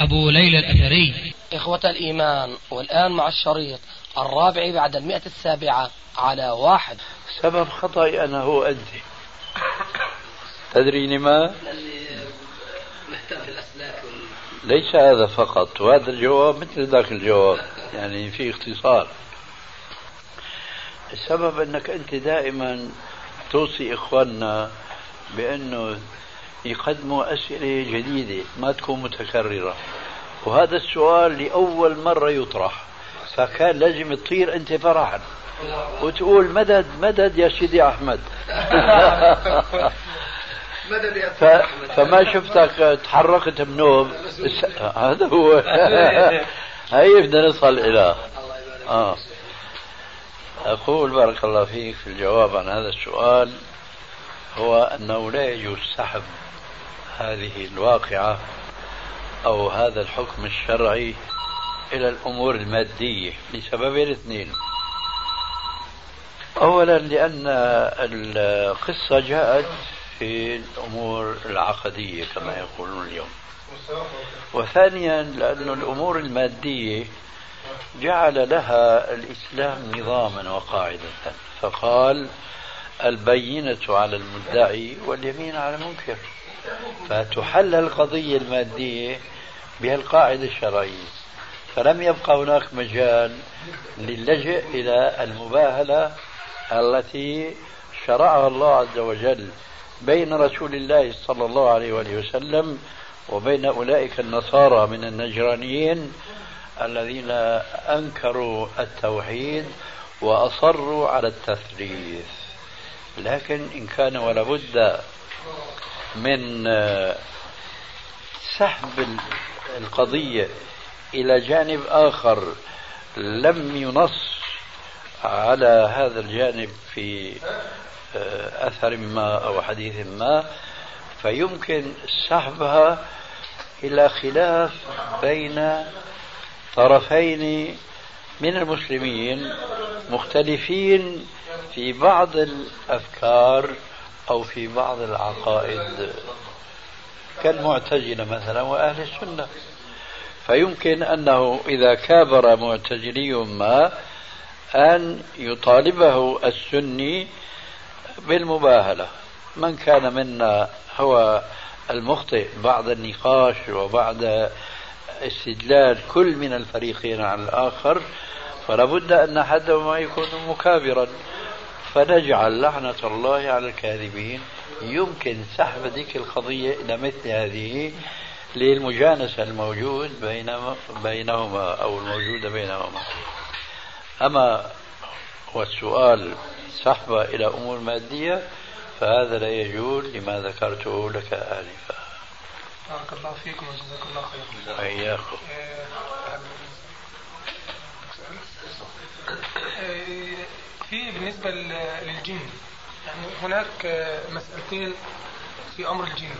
أبو ليلى الأثري. إخوة الإيمان والآن مع الشريط الرابع بعد المئة السابعة على واحد. سبب خطأي أنا هو أنت تدري لما؟ ليس هذا فقط وهذا الجواب مثل ذاك الجواب يعني في اختصار. السبب أنك أنت دائما توصي إخواننا بأنه يقدموا أسئلة جديدة ما تكون متكررة. وهذا السؤال لأول مرة يطرح. فكان لازم تطير أنت فرحا. وتقول مدد مدد يا سيدي سيدي أحمد. فما شفتك تحركت بنوم هذا هو. هي بدنا نصل إلى. آه. أقول بارك الله فيك في الجواب عن هذا السؤال. هو أنه لا يجوز سحب هذه الواقعة أو هذا الحكم الشرعي إلى الأمور المادية لسببين اثنين أولا لأن القصة جاءت في الأمور العقدية كما يقولون اليوم. وثانيا لأن الأمور المادية جعل لها الإسلام نظاما وقاعدة. فقال البينة على المدعي واليمين على المنكر. فتحل القضية المادية بهالقاعدة الشرعية. فلم يبقى هناك مجال للجئ إلى المباهلة التي شرعها الله عز وجل بين رسول الله صلى الله عليه وآله وسلم وبين أولئك النصارى من النجرانيين الذين أنكروا التوحيد وأصروا على التثليث. لكن إن كان ولا بد من سحب القضية إلى جانب آخر لم ينص على هذا الجانب في أثر ما أو حديث ما فيمكن سحبها إلى خلاف بين طرفين من المسلمين مختلفين في بعض الأفكار. أو في بعض العقائد كالمعتزلة مثلا وأهل السنة. فيمكن أنه إذا كابر معتزلي ما أن يطالبه السني بالمباهلة. من كان منا هو المخطئ بعد النقاش وبعد استدلال كل من الفريقين على الآخر فلا بد أن أحدهما يكون مكابرا. فنجعل لعنة الله على الكاذبين يمكن سحب ذيك القضية إلى مثل هذه للمجانسة الموجود بين بينهما أو الموجودة بينهما أما والسؤال سحبه إلى أمور مادية فهذا لا يجوز لما ذكرته لك آنفا بارك الله فيكم وجزاك الله خيرا. حياكم. في بالنسبة للجن. يعني هناك مسألتين في أمر الجن.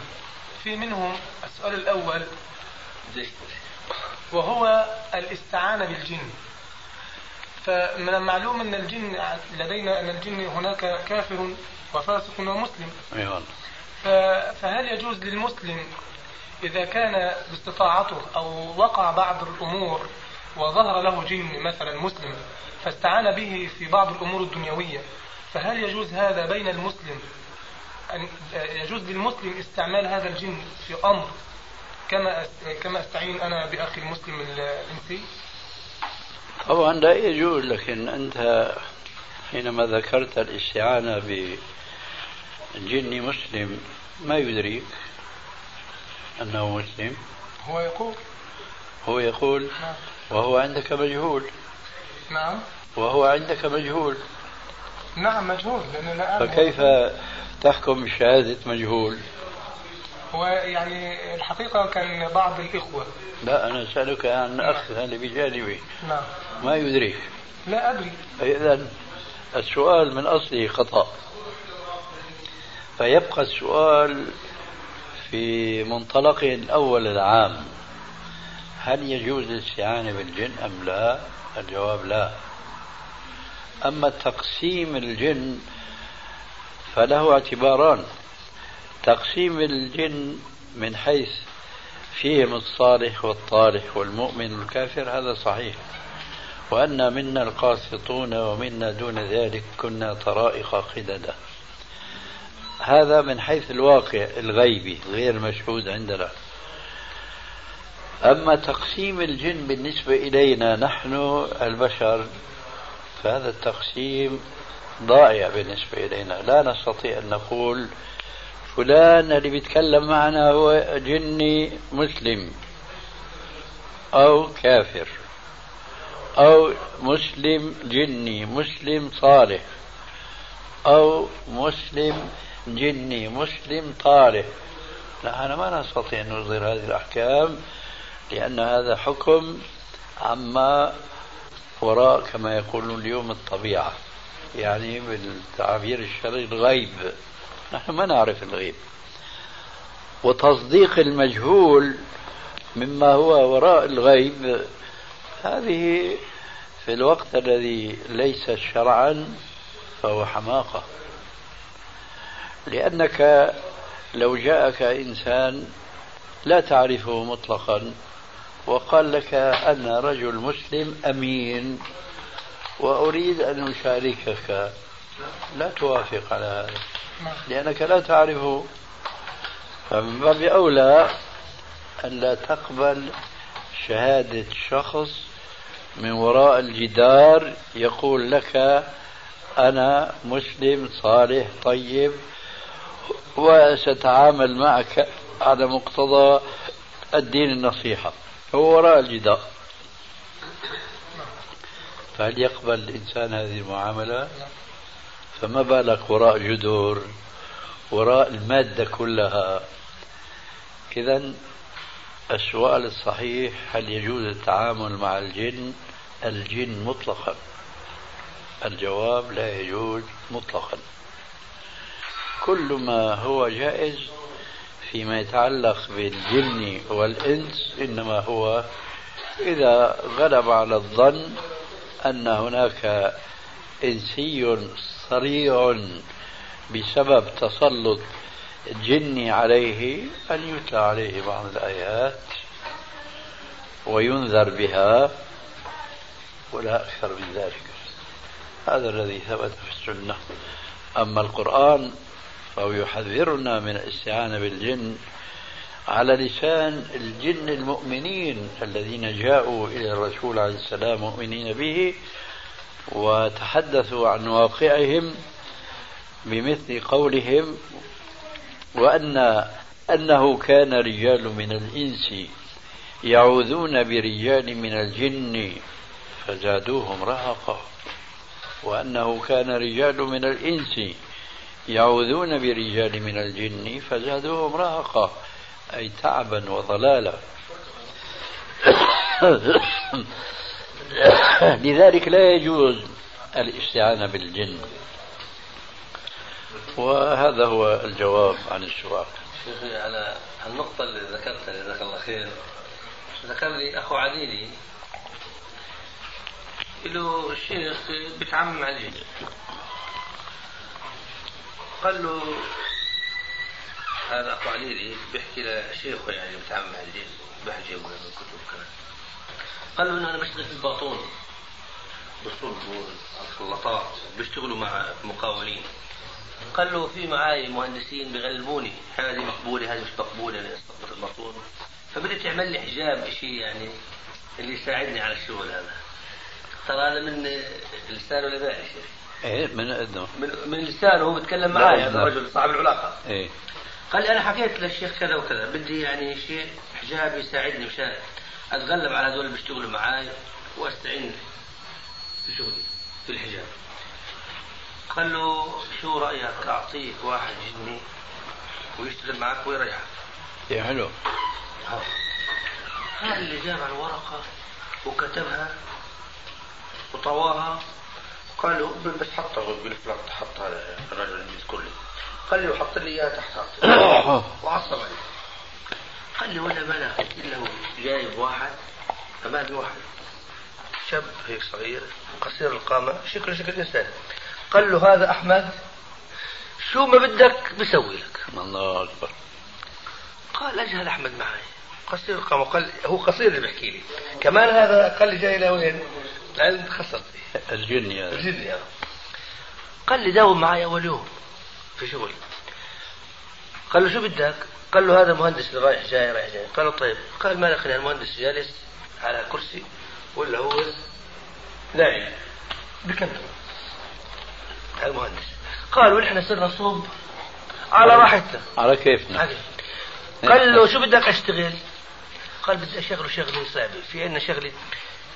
في منهم السؤال الأول وهو الاستعانة بالجن. فمن المعلوم أن الجن لدينا أن الجن هناك كافر وفاسق ومسلم. أيوة. فهل يجوز للمسلم إذا كان باستطاعته أو وقع بعض الأمور وظهر له جن مثلا مسلم فاستعان به في بعض الأمور الدنيوية. فهل يجوز هذا بين المسلم أن يجوز للمسلم استعمال هذا الجن في أمر كما كما أستعين أنا بأخي المسلم الإنسي؟ طبعا لا يجوز لكن أنت حينما ذكرت الاستعانة بجن مسلم ما يدريك أنه مسلم؟ هو يقول. هو يقول نعم. وهو عندك مجهول. نعم. وهو عندك مجهول. نعم مجهول لأنه لا فكيف تحكم بشهادة مجهول؟ ويعني الحقيقة كان بعض الإخوة. لا أنا أسألك عن أخ اللي بجانبي. نعم. ما يدريك؟ لا أدري. إذا السؤال من أصله خطأ. فيبقى السؤال في منطلقه الأول العام. هل يجوز الاستعانة بالجن أم لا؟ الجواب لا. أما تقسيم الجن فله اعتباران. تقسيم الجن من حيث فيهم الصالح والطالح والمؤمن والكافر هذا صحيح. وأن منا القاسطون ومنا دون ذلك كنا طرائق قددا. هذا من حيث الواقع الغيبي غير مشهود عندنا. أما تقسيم الجن بالنسبة إلينا نحن البشر فهذا التقسيم ضائع بالنسبة إلينا. لا نستطيع أن نقول فلان اللي بيتكلم معنا هو جني مسلم أو كافر أو مسلم جني مسلم صالح أو مسلم جني مسلم طالح. أنا ما نستطيع أن نصدر هذه الأحكام لأن هذا حكم عما وراء كما يقولون اليوم الطبيعة يعني بالتعبير الشرعي الغيب. نحن ما نعرف الغيب. وتصديق المجهول مما هو وراء الغيب هذه في الوقت الذي ليس شرعا فهو حماقة. لأنك لو جاءك إنسان لا تعرفه مطلقا وقال لك أنا رجل مسلم أمين وأريد أن أشاركك. لا توافق على هذا لأنك لا تعرفه فمن باب أولى أن لا تقبل شهادة شخص من وراء الجدار يقول لك أنا مسلم صالح طيب وسأتعامل معك على مقتضى الدين النصيحة. هو وراء الجدار. فهل يقبل الإنسان هذه المعاملة فما بالك وراء جدر وراء المادة كلها. إذا السؤال الصحيح هل يجوز التعامل مع الجن؟ الجن مطلقا. الجواب لا يجوز مطلقا. كل ما هو جائز فيما يتعلق بالجن والإنس إنما هو إذا غلب على الظن أن هناك إنسي صريع بسبب تسلط جني عليه أن يتلى عليه بعض الآيات وينذر بها ولا أكثر من ذلك. هذا الذي ثبت في السنة. أما القرآن فهو يحذرنا من الاستعانة بالجن على لسان الجن المؤمنين الذين جاءوا إلى الرسول عليه السلام مؤمنين به وتحدثوا عن واقعهم بمثل قولهم وأن أنه كان رجال من الإنس يعوذون برجال من الجن فزادوهم رهقا وأنه كان رجال من الإنس يعوذون برجال من الجن فزادوهم رهقا أي تعبا وضلالا. لذلك لا يجوز الاستعانة بالجن. وهذا هو الجواب عن السؤال. على النقطة اللي ذكرتها جزاك الله خير. ذكر لي أخو عديلي له شيخ بيتعامل مع الجن. قال له هذا أخو عليلي بيحكي لشيخه يعني مع الجن بحجي من الكتب كمان قال له إنه أنا بشتغل في الباطون. بصب الخلاطات بيشتغلوا مع مقاولين. قال له في معاي مهندسين بيغلبوني. هذه مقبولة هذه مش مقبولة لاستقبال الباطون. فبدي تعمل لي حجاب شيء يعني اللي يساعدني على الشغل هذا. ترى هذا من لسان ولا باعي شيخ إيه من إذنه. من, من لسانه هو بيتكلم معي هذا الرجل صاحب العلاقة. إيه. قال لي أنا حكيت للشيخ كذا وكذا بدي يعني شيء حجاب يساعدني مشان أتغلب على هذول اللي بيشتغلوا معاي وأستعين في شغلي في الحجاب. قال له شو رأيك؟ أعطيك واحد جني ويشتغل معك ويريحك. يا حلو. هذا اللي جاب على الورقة وكتبها وطواها قال له بس حطها بالفلاط حطها الرجل اللي يذكر لي قال لي وحط لي اياها تحت وعصب علي قال لي ولا أنا إلا هو. جايب واحد امامي واحد. شاب هيك صغير قصير القامة شكله شكل إنسان. قال له هذا أحمد شو ما بدك بسوي لك. الله أكبر. قال أجهل أحمد معي. قصير القامة قال هو قصير اللي بيحكي لي. كمان هذا قال لي جاي لوين؟ لعند خصصتي الجني هذا الجني هذا قال لي داوم معي أول يوم في شغل. قال له شو بدك؟ قال له هذا مهندس اللي رايح جاي رايح جاي. قال له طيب. قال ما دخل المهندس جالس على كرسي ولا هو نايم بكمل. المهندس قال ونحن صرنا صوب. على راحتنا. على كيفنا. قال له شو بدك أشتغل؟ قال بدي أشغله شغله صعبه في عندنا شغلة.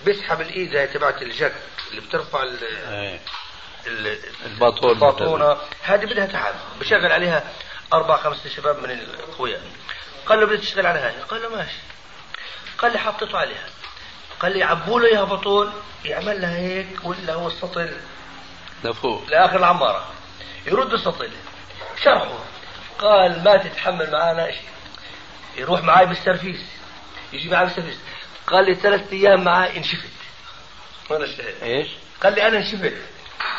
بيسحب الايد هاي تبعت الجك اللي بترفع ال إيه. ال- الباطون الباطونة. هذه بدها تعب. بشغل عليها أربع خمسة شباب من الاقوياء قال له بدك تشتغل على هاي قال له ماشي. قال لي حطيته عليها. قال لي عبوا له إياها بطول. يعمل لها هيك ولا هو السطل؟ لفوق. لآخر العمارة. يرد السطل. شرحه. قال ما تتحمل معانا شيء يروح معي بالسرفيس. يجي معي بالسرفيس. قال لي ثلاث أيام معي انشفت. وأنا اشتهيت إيش؟ قال لي أنا انشفت.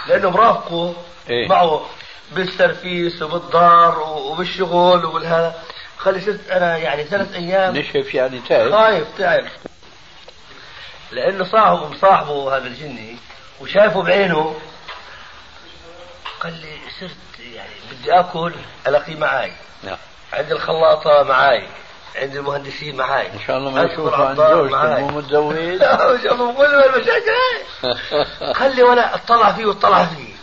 لأنه مرافقه إيه؟ معه بالسرفيس وبالدار وبالشغل وبالهذا. قال لي صرت أنا يعني ثلاث أيام. نشف يعني تعب. خايف تعب. لأنه صاحبه مصاحبه هذا الجني وشايفه بعينه. قال لي صرت يعني بدي آكل ألاقيه معي نعم. عند الخلاطة معي عند المهندسين معي إن شاء الله ما يشوفه عند زوجته. مو متزوج شوفوا كل المشاكل هاي قال لي وأنا اطلع فيه واطلع فيه.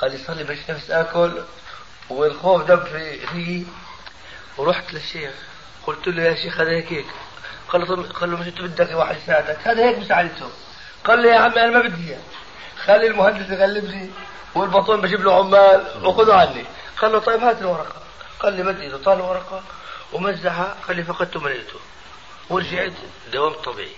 قال لي صار لي مش نفس آكل والخوف دب في فيه. ورحت للشيخ. قلت له يا شيخ هذا هيك هيك. قال له قال له مش أنت بدك واحد يساعدك؟ هذا هيك مساعدته قال لي يا عمي أنا ما بدي إياه. خلي المهندس يغلب لي والبطون بجيب له عمال وخذوا عني. قال له طيب هات الورقة. قال لي ايده طال الورقة. ومزحها قال لي فقدته من لقيته ورجعت دوام طبيعي.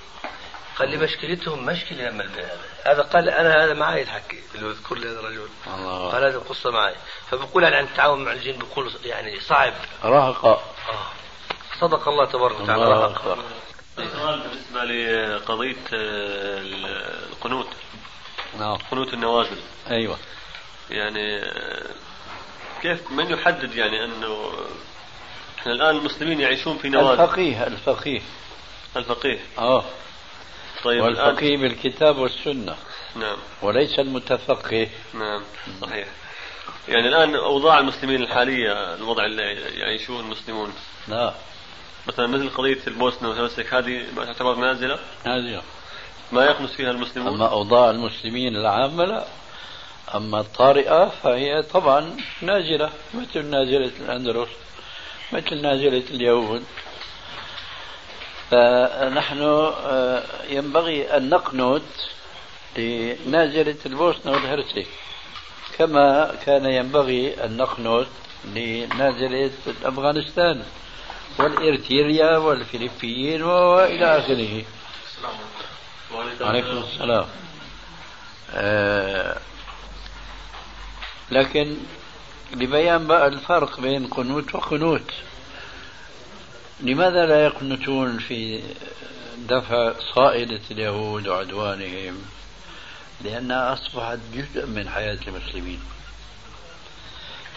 قال لي مشكلتهم مشكلة لما هذا هذا قال أنا هذا معي الحكي اللي يذكر لي هذا الرجل. الله. قال هذه القصة معي. فبقول يعني عن التعاون مع الجن بقول يعني صعب. رهقة آه. صدق الله تبارك وتعالى. الله رهق. أكبر. سؤال بالنسبة لقضية القنوت. نعم. قنوت النوازل. أيوة. يعني كيف من يحدد يعني أنه إحنا الآن المسلمين يعيشون في نوازل الفقيه الفقيه. الفقيه. آه طيب الآن والفقيه بالكتاب والسنة. نعم. وليس المتفقه. نعم صحيح. يعني الآن أوضاع المسلمين الحالية الوضع اللي يعيشون المسلمون. لا مثلا مثل قضية البوسنة والهرسك هذه تعتبر نازلة هذه. ما يقنص فيها المسلمون؟ أما أوضاع المسلمين العامة لا. أما الطارئة فهي طبعا نازلة مثل نازلة الأندلس. مثل نازلة اليهود. فنحن آه، ينبغي أن نقنت لنازلة البوسنة والهرسك كما كان ينبغي أن نقنت لنازلة أفغانستان والإرتريا والفلبين وإلى آخره. عليكم السلام. آه لكن لبيان بقى الفرق بين قنوت وقنوت. لماذا لا يقنتون في دفع صائلة اليهود وعدوانهم؟ لأنها أصبحت جزء من حياة المسلمين.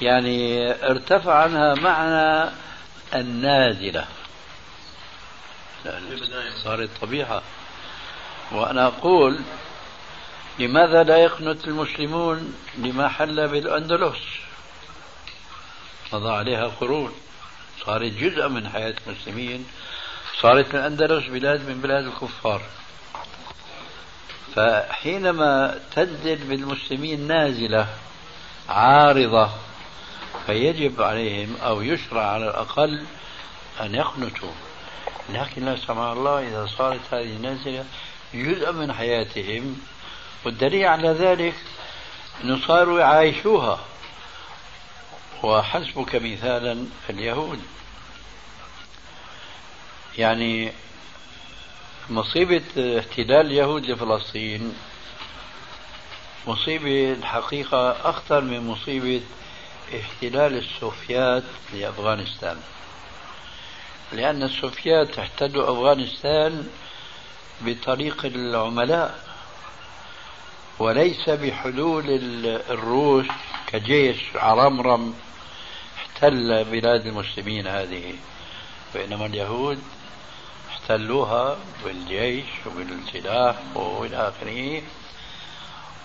يعني ارتفع عنها معنى النازلة. صارت طبيعة وأنا أقول لماذا لا يقنت المسلمون لما حل بالأندلس؟ مضى عليها قرون. صارت جزء من حياة المسلمين صارت الأندلس بلاد من بلاد الكفار. فحينما تنزل بالمسلمين نازلة عارضة فيجب عليهم أو يشرع على الأقل أن يقنتوا. لكن لا سمح الله إذا صارت هذه النازلة جزء من حياتهم. والدليل على ذلك أنه صاروا يعايشوها. وحسبك مثالا اليهود. يعني مصيبة احتلال اليهود لفلسطين مصيبة الحقيقة أخطر من مصيبة احتلال السوفيات لأفغانستان. لأن السوفيات احتلوا أفغانستان بطريق العملاء وليس بحلول الروس كجيش عرمرم احتل بلاد المسلمين هذه بينما اليهود احتلوها بالجيش وبالسلاح وإلى آخره.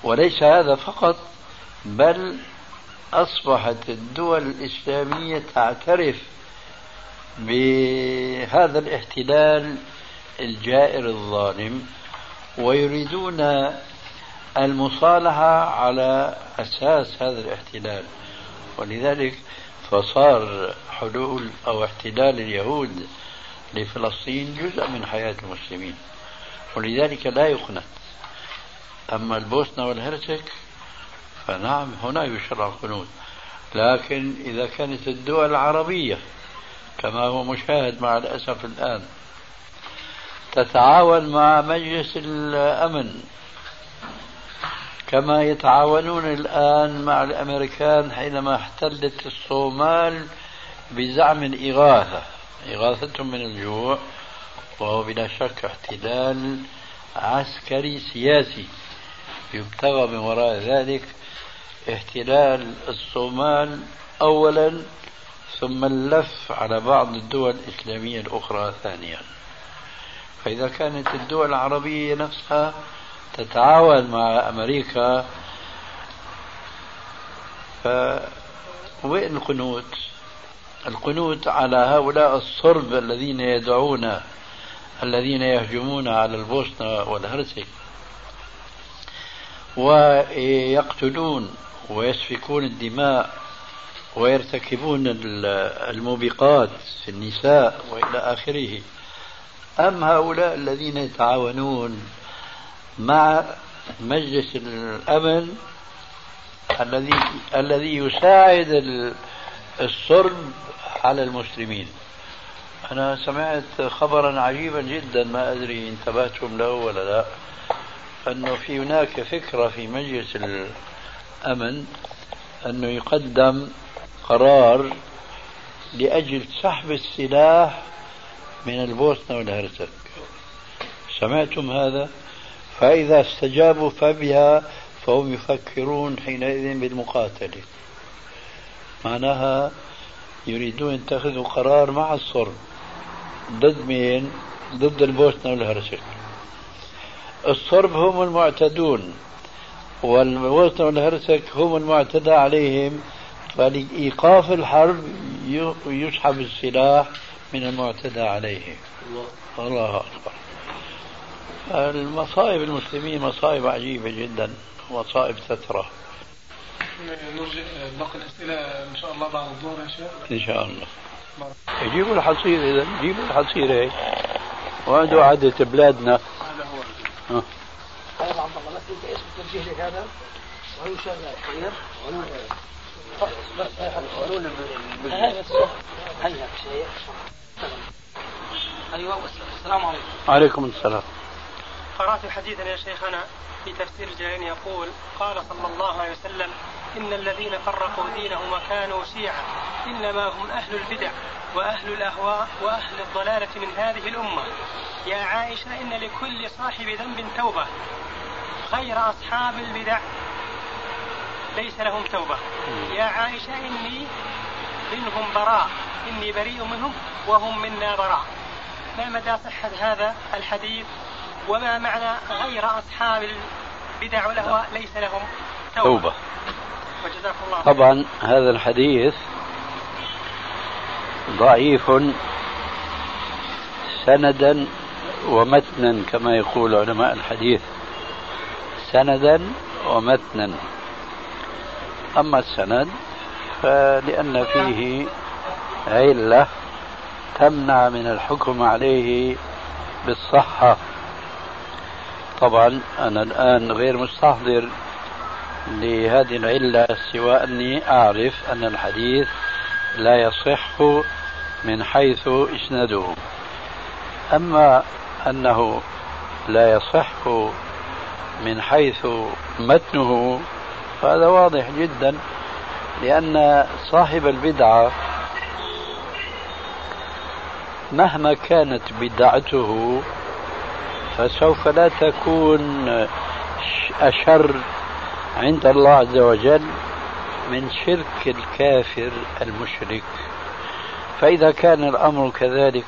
وليس هذا فقط بل أصبحت الدول الإسلامية تعترف بهذا الاحتلال الجائر الظالم ويريدون المصالحة على أساس هذا الاحتلال. ولذلك فصار حلول أو احتلال اليهود لفلسطين جزء من حياة المسلمين ولذلك لا يقنط أما البوسنة والهرسك فنعم هنا يشرع القنوت. لكن إذا كانت الدول العربية كما هو مشاهد مع الأسف الآن تتعاون مع مجلس الأمن كما يتعاونون الآن مع الأمريكان حينما احتلت الصومال بزعم الإغاثة إغاثتهم من الجوع وهو بلا شك احتلال عسكري سياسي. يبتغى من وراء ذلك احتلال الصومال أولا ثم اللف على بعض الدول الإسلامية الأخرى ثانيا. فإذا كانت الدول العربية نفسها تتعاون مع أمريكا فوين القنوت؟ القنوت على هؤلاء الصرب الذين يدعون الذين يهجمون على البوسنة والهرسك ويقتلون ويسفكون الدماء ويرتكبون الموبقات في النساء وإلى آخره. أم هؤلاء الذين يتعاونون مع مجلس الأمن الذي الذي يساعد الصرب على المسلمين أنا سمعت خبرا عجيبا جدا ما أدري انتبهتم له ولا لا أنه في هناك فكرة في مجلس الأمن أنه يقدم قرار لأجل سحب السلاح من البوسنة والهرسك سمعتم هذا؟ فإذا استجابوا فبها فهم يفكرون حينئذ بالمقاتلة معناها يريدون يتخذوا قرار مع الصرب ضد مين؟ ضد البوسنة والهرسك. الصرب هم المعتدون والبوسنة والهرسك هم المعتدى عليهم فلإيقاف الحرب يسحب السلاح من المعتدى عليه الله أكبر. المصائب المسلمين مصائب عجيبة جدا مصائب تترى نرجع باقي الأسئلة إن شاء الله بعد الظهر يا شيخ إن شاء الله يجيبوا الحصير إذا جيبوا الحصير هيك وهذا عادة بلادنا هذا هو طيب عبد الله بس انت إيش بتوجه لي هذا؟ وهو شغال طيب بس قانون هيا شيء أيوه السلام عليكم عليكم السلام قرأت حديثا يا شيخنا في تفسير الجلالين يقول قال صلى الله عليه وسلم إن الذين فرقوا دينهم وكانوا شيعا إنما هم أهل البدع وأهل الأهواء وأهل الضلالة من هذه الأمة. يا عائشة إن لكل صاحب ذنب توبة غير أصحاب البدع ليس لهم توبة. يا عائشة إني منهم براء إني بريء منهم وهم منا براء. ما مدى صحة هذا الحديث؟ وما معنى غير أصحاب البدع والأهواء ليس لهم توبة, توبة. وجزاكم الله طبعا هذا الحديث ضعيف سندا ومتنا كما يقول علماء الحديث. سندا ومتنا. أما السند فلأن فيه علة تمنع من الحكم عليه بالصحة. طبعا أنا الآن غير مستحضر لهذه العلة سوى أني أعرف أن الحديث لا يصح من حيث إسناده. أما أنه لا يصح من حيث متنه فهذا واضح جدا لأن صاحب البدعة مهما كانت بدعته فسوف لا تكون أشر عند الله عز وجل من شرك الكافر المشرك. فإذا كان الأمر كذلك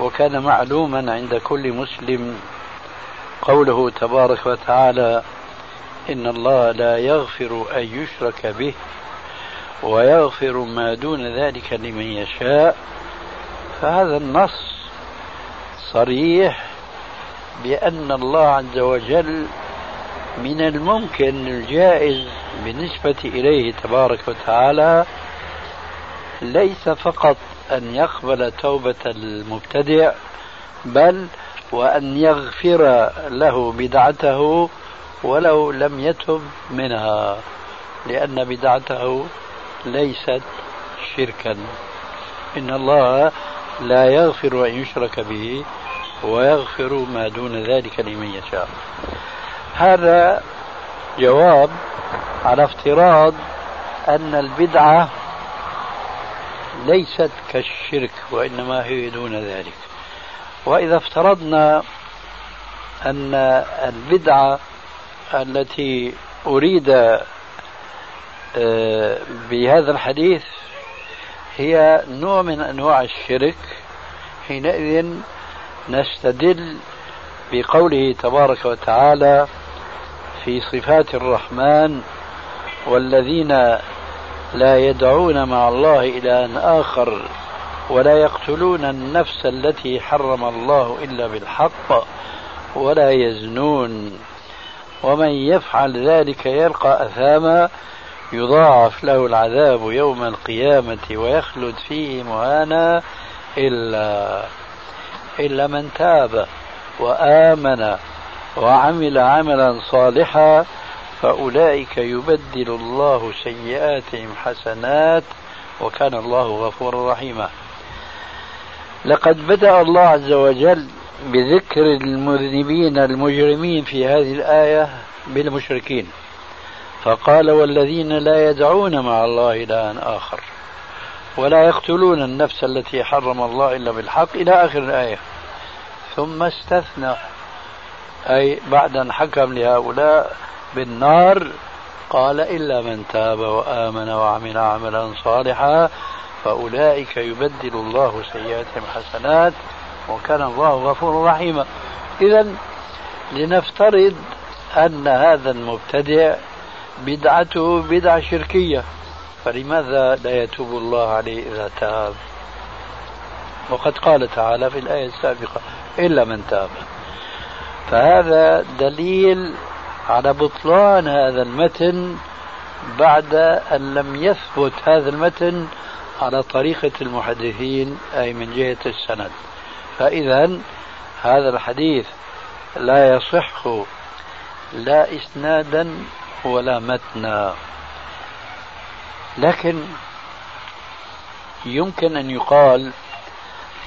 وكان معلوما عند كل مسلم قوله تبارك وتعالى إن الله لا يغفر أن يشرك به ويغفر ما دون ذلك لمن يشاء. فهذا النص صريح بأن الله عز وجل من الممكن الجائز بالنسبة إليه تبارك وتعالى ليس فقط أن يقبل توبة المبتدع بل وأن يغفر له بدعته ولو لم يتب منها لأن بدعته ليست شركا. إن الله لا يغفر أن يشرك به. ويغفر ما دون ذلك لمن يشاء. هذا جواب على افتراض أن البدعة ليست كالشرك وإنما هي دون ذلك. وإذا افترضنا أن البدعة التي أريد آه، بهذا الحديث هي نوع من أنواع الشرك حينئذ نستدل بقوله تبارك وتعالى في صفات الرحمن والذين لا يدعون مع الله إلها آخر ولا يقتلون النفس التي حرم الله إلا بالحق ولا يزنون ومن يفعل ذلك يلقى أثاما يضاعف له العذاب يوم القيامة ويخلد فيه مهانا إلا إلا من تاب وآمن وعمل عملا صالحا فأولئك يبدل الله سيئاتهم حسنات وكان الله غفورا رحيما. لقد بدأ الله عز وجل بذكر المذنبين المجرمين في هذه الآية بالمشركين فقال والذين لا يدعون مع الله إلها آخر. ولا يقتلون النفس التي حرم الله إلا بالحق إلى آخر الآية. ثم استثنى أي بعد أن حكم لهؤلاء بالنار قال إلا من تاب وآمن وعمل عملا صالحا فأولئك يبدل الله سيئاتهم حسنات وكان الله غفورا رحيما. إذا لنفترض أن هذا المبتدع بدعته بدعة شركية. فلماذا لا يتوب الله عليه إذا تاب؟ وقد قال تعالى في الآية السابقة إلا من تاب. فهذا دليل على بطلان هذا المتن بعد أن لم يثبت هذا المتن على طريقة المحدثين أي من جهة السند. فإذا هذا الحديث لا يصح لا إسنادا ولا متنا. لكن يمكن أن يقال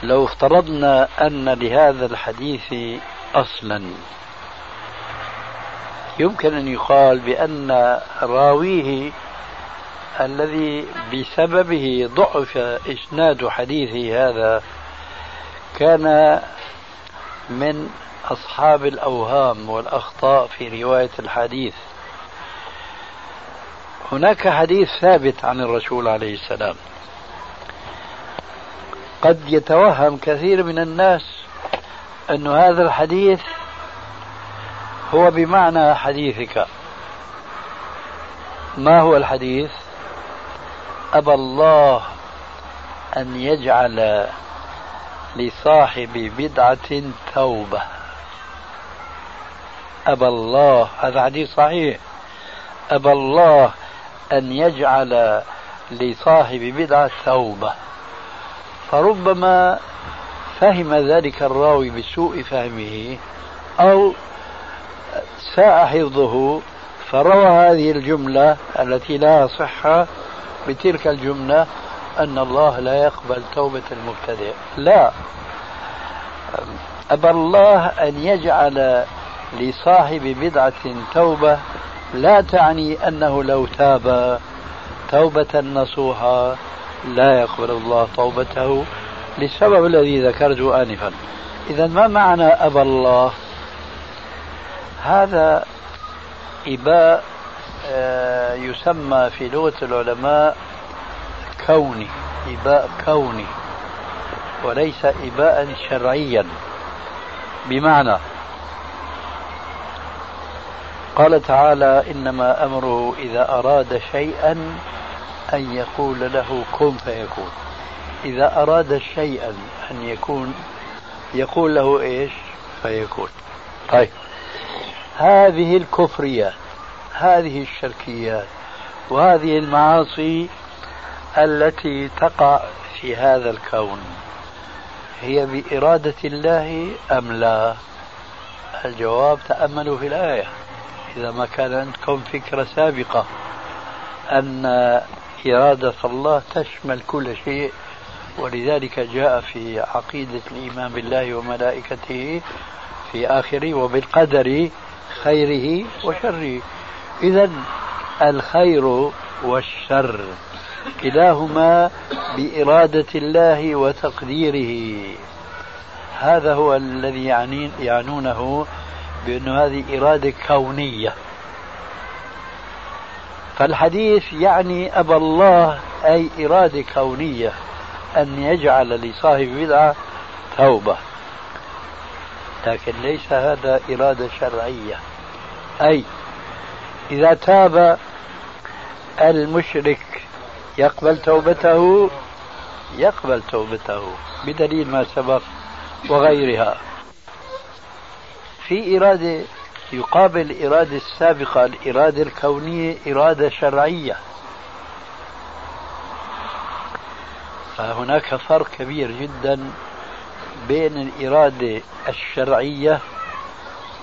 لو افترضنا أن لهذا الحديث أصلا يمكن أن يقال بأن راويه الذي بسببه ضعف إسناد حديثه هذا كان من أصحاب الأوهام والأخطاء في رواية الحديث. هناك حديث ثابت عن الرسول عليه السلام. قد يتوهم كثير من الناس أن هذا الحديث هو بمعنى حديثك. ما هو الحديث؟ أبى الله أن يجعل لصاحب بدعة توبة. أبى الله هذا حديث صحيح. أبى الله أن يجعل لصاحب بدعة توبة. فربما فهم ذلك الراوي بسوء فهمه أو ساء حفظه فروى هذه الجملة التي لا صحة بتلك الجملة أن الله لا يقبل توبة المبتدئ. لا. أبى الله أن يجعل لصاحب بدعة توبة لا تعني أنه لو تاب توبة نصوحة لا يقبل الله توبته للسبب الذي ذكرته آنفا. إذا ما معنى أبى الله؟ هذا إباء آه، يسمى في لغة العلماء كوني إباء كوني وليس إباء شرعيا. بمعنى قال تعالى إنما أمره إذا أراد شيئا أن يقول له كن فيكون. إذا أراد شيئا أن يكون يقول له إيش؟ فيكون. طيب. هذه الكفريات هذه الشركيات وهذه المعاصي التي تقع في هذا الكون هي بإرادة الله أم لا؟ الجواب تأملوا في الآية. إذا ما كان عندكم فكرة سابقة أن إرادة الله تشمل كل شيء ولذلك جاء في عقيدة الإيمان بالله وملائكته في آخره وبالقدر خيره وشره. إذا الخير والشر كلاهما بإرادة الله وتقديره. هذا هو الذي يعني يعنونه بأن هذه إرادة كونية. فالحديث يعني أبى الله أي إرادة كونية أن يجعل لصاحب بدعة توبة. لكن ليس هذا إرادة شرعية. أي إذا تاب المشرك يقبل توبته يقبل توبته بدليل ما سبق وغيرها. في إرادة يقابل الإرادة السابقة الإرادة الكونية إرادة شرعية. فهناك فرق كبير جدا بين الإرادة الشرعية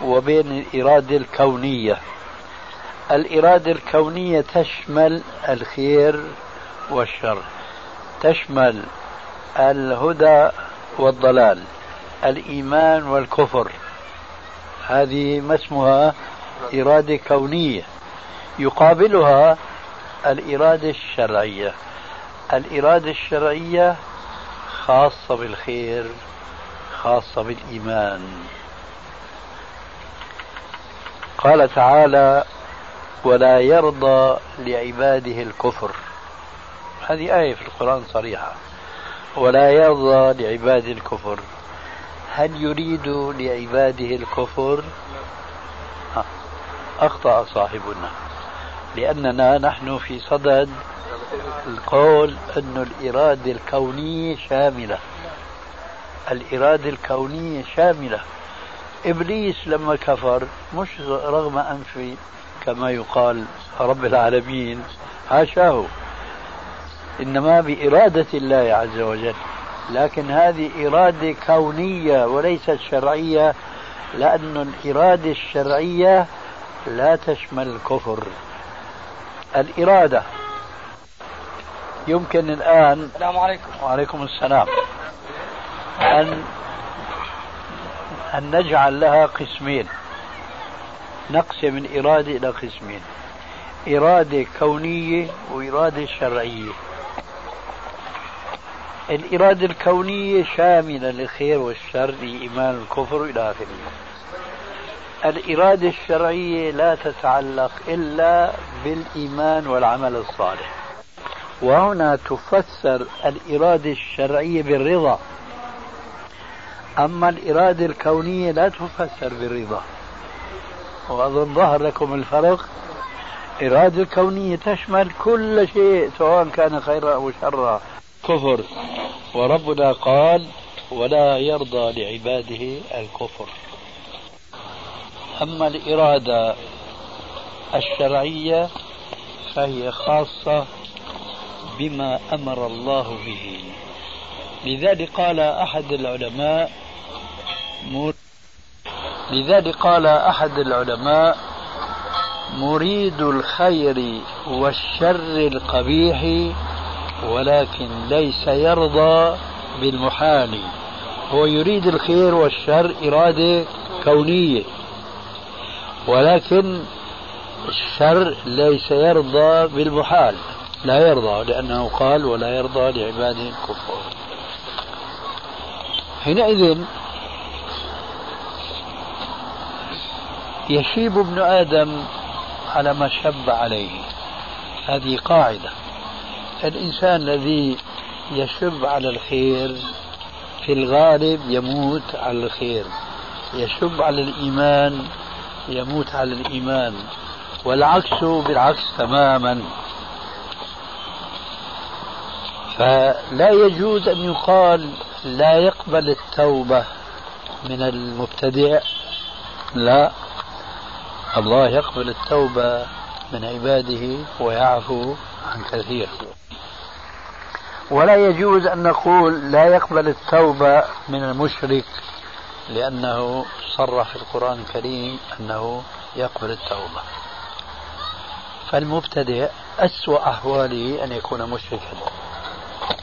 وبين الإرادة الكونية. الإرادة الكونية تشمل الخير والشر تشمل الهدى والضلال الإيمان والكفر. هذه ما اسمها إرادة كونية. يقابلها الإرادة الشرعية. الإرادة الشرعية خاصة بالخير خاصة بالإيمان. قال تعالى ولا يرضى لعباده الكفر هذه آية في القرآن صريحة. ولا يرضى لعباده الكفر هل يريد لعباده الكفر؟ أخطأ صاحبنا لأننا نحن في صدد القول أن الإرادة الكونية شاملة. الإرادة الكونية شاملة. إبليس لما كفر مش رغم أنف كما يقال رب العالمين حاشاه إنما بإرادة الله عز وجل. لكن هذه إرادة كونية وليست شرعية لأن الإرادة الشرعية لا تشمل الكفر. الإرادة. يمكن الآن السلام عليكم. وعليكم السلام. أن أن نجعل لها قسمين. نقسم الإرادة إلى قسمين. إرادة كونية وإرادة شرعية. الإرادة الكونية شاملة للخير والشر لإيمان الكفر إلى آخره. الإرادة الشرعية لا تتعلق إلا بالإيمان والعمل الصالح. وهنا تفسر الإرادة الشرعية بالرضا. أما الإرادة الكونية لا تفسر بالرضا. وأظن ظهر لكم الفرق. الإرادة الكونية تشمل كل شيء سواء كان خيرا أو شرا. كفر وربنا قال ولا يرضى لعباده الكفر. أما الإرادة الشرعية فهي خاصة بما أمر الله به. لذلك قال أحد العلماء لذلك قال أحد العلماء مريد الخير والشر القبيح ولكن ليس يرضى بالمحال هو يريد الخير والشر إرادة كونية. ولكن الشر ليس يرضى بالمحال. لا يرضى لأنه قال ولا يرضى لعباده الكفار. حينئذ يشيب ابن آدم على ما شب عليه. هذه قاعدة. الإنسان الذي يشب على الخير في الغالب يموت على الخير. يشب على الإيمان يموت على الإيمان. والعكس بالعكس تماما. فلا يجوز أن يقال لا يقبل التوبة من المبتدع. لا الله يقبل التوبة من عباده ويعفو عن كثير. ولا يجوز أن نقول لا يقبل التوبة من المشرك لأنه صرح في القرآن الكريم أنه يقبل التوبة. فالمبتدئ أسوأ أحواله أن يكون مشركا.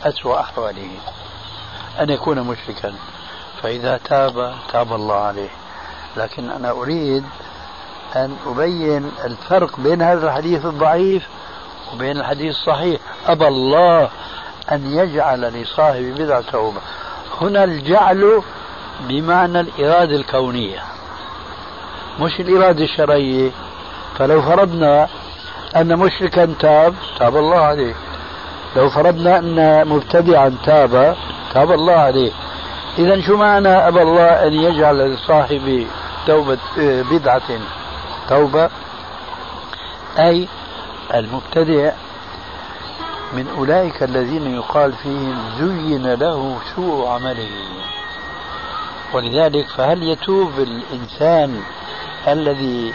أسوأ أحواله أن يكون مشركا. فإذا تاب تاب الله عليه. لكن أنا أريد أن أبين الفرق بين هذا الحديث الضعيف وبين الحديث الصحيح. أبى الله أن يجعل لصاحب بدعة توبة. هنا الجعل بمعنى الإرادة الكونية. مش الإرادة الشرعية. فلو فرضنا أن مشركا تاب تاب الله عليه. لو فرضنا أن مبتدعا تاب تاب الله عليه. إذا شو معنى أبى الله أن يجعل لصاحب توبة بدعة توبة؟ أي المبتدع من أولئك الذين يقال فيهم زين له سوء عمله. ولذلك فهل يتوب الإنسان الذي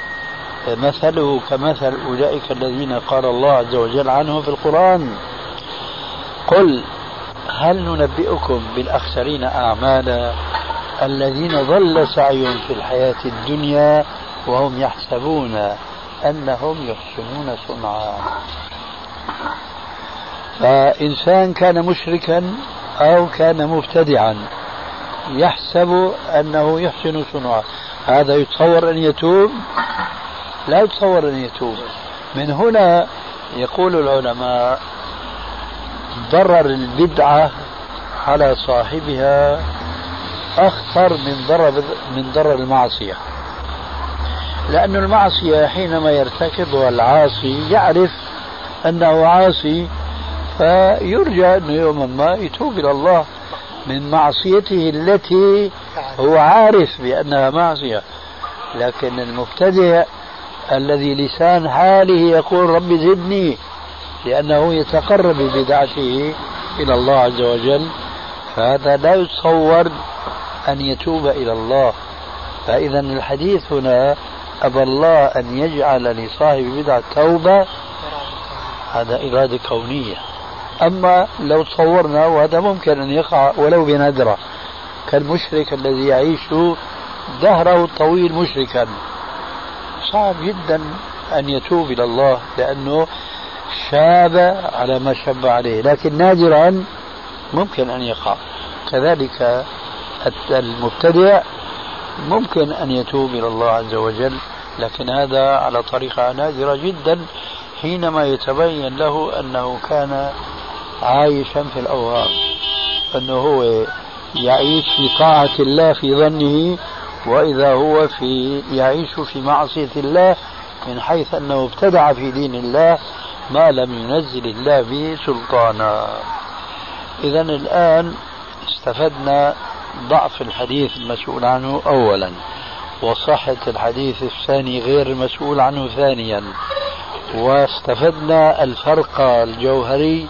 مثله كمثل أولئك الذين قال الله عز وجل عنهم في القرآن؟ قل هل ننبئكم بالأخسرين أعمالا الذين ضل سعيهم في الحياة الدنيا وهم يحسبون أنهم يحسنون صنعا؟ فإنسان كان مشركا أو كان مبتدعا يحسب أنه يحسن صنعا هذا يتصور أن يتوب؟ لا يتصور أن يتوب. من هنا يقول العلماء ضرر البدعة على صاحبها أخطر من ضرر من ضرر المعصية. لأن المعصية حينما يرتكبها العاصي يعرف أنه عاصي فيرجى أنه يوما ما يتوب إلى الله من معصيته التي هو عارف بأنها معصية. لكن المبتدع الذي لسان حاله يقول رب زدني لأنه يتقرب ببدعته إلى الله عز وجل فهذا لا يتصور أن يتوب إلى الله. فإذا الحديث هنا أبى الله أن يجعل لصاحب بدعة توبة هذا إرادة كونية. أما لو تصورنا وهذا ممكن أن يقع ولو بندرة كالمشرك الذي يعيش دهره الطويل مشركا. صعب جدا أن يتوب إلى الله لأنه شاب على ما شب عليه لكن نادرا ممكن أن يقع. كذلك المبتدع ممكن أن يتوب إلى الله عز وجل لكن هذا على طريقة نادرة جدا حينما يتبين له أنه كان عايشا في الأوهام. أنه هو يعيش في طاعة الله في ظنه وإذا هو في يعيش في معصية الله من حيث أنه ابتدع في دين الله ما لم ينزل الله به سلطانا. إذا الآن استفدنا ضعف الحديث المسؤول عنه أولا وصحة الحديث الثاني غير المسؤول عنه ثانيا. واستفدنا الفرق الجوهري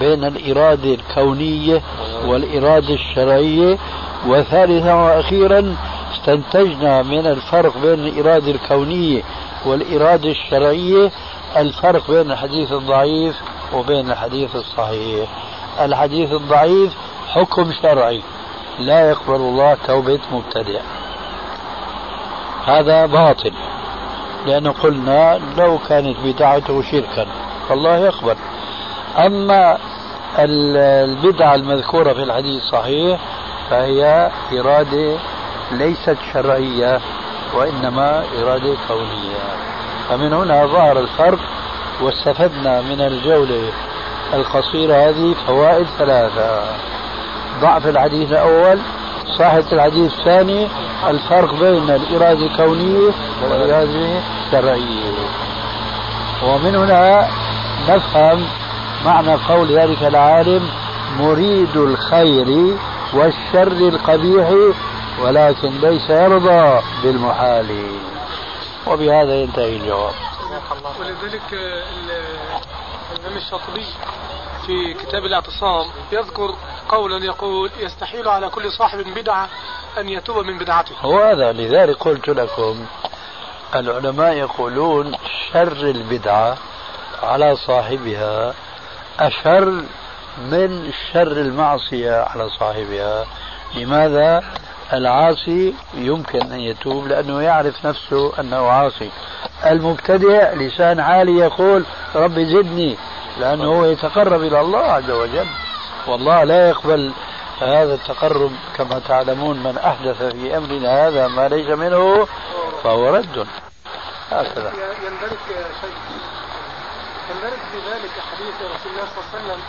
بين الإرادة الكونية والإرادة الشرعية. وثالثا وأخيرا استنتجنا من الفرق بين الإرادة الكونية والإرادة الشرعية. الفرق بين الحديث الضعيف وبين الحديث الصحيح. الحديث الضعيف حكم شرعي لا يقبل الله توبة مبتدع هذا باطل لأنه قلنا لو كانت بدعته شركا فالله يقبل. أما البدعة المذكورة في الحديث الصحيح فهي إرادة ليست شرعية وإنما إرادة كونية. فمن هنا ظهر الفرق واستفدنا من الجولة القصيرة هذه فوائد ثلاثة. ضعف الحديث الأول صحة الحديث الثاني الفرق بين الإرادة الكونية والإرادة الشرعية. ومن هنا نفهم معنى قول ذلك العالم مريد الخير والشر القبيح ولكن ليس يرضى بالمحال. وبهذا ينتهي الجواب. ولذلك الإمام الشاطبي في كتاب الاعتصام يذكر قولا يقول يستحيل على كل صاحب بدعة أن يتوب من بدعته. هو هذا لذلك قلت لكم العلماء يقولون شر البدعة على صاحبها أشر من شر المعصية على صاحبها. لماذا؟ العاصي يمكن أن يتوب لأنه يعرف نفسه أنه عاصي. المبتدع لسان عالي يقول ربي زدني لأنه هو يتقرب إلى الله عز وجل. والله لا يقبل هذا التقرب كما تعلمون من أحدث في أمرنا هذا ما ليس منه فهو رد. هكذا. يندرج في ذلك حديث رسول الله صلى الله عليه وسلم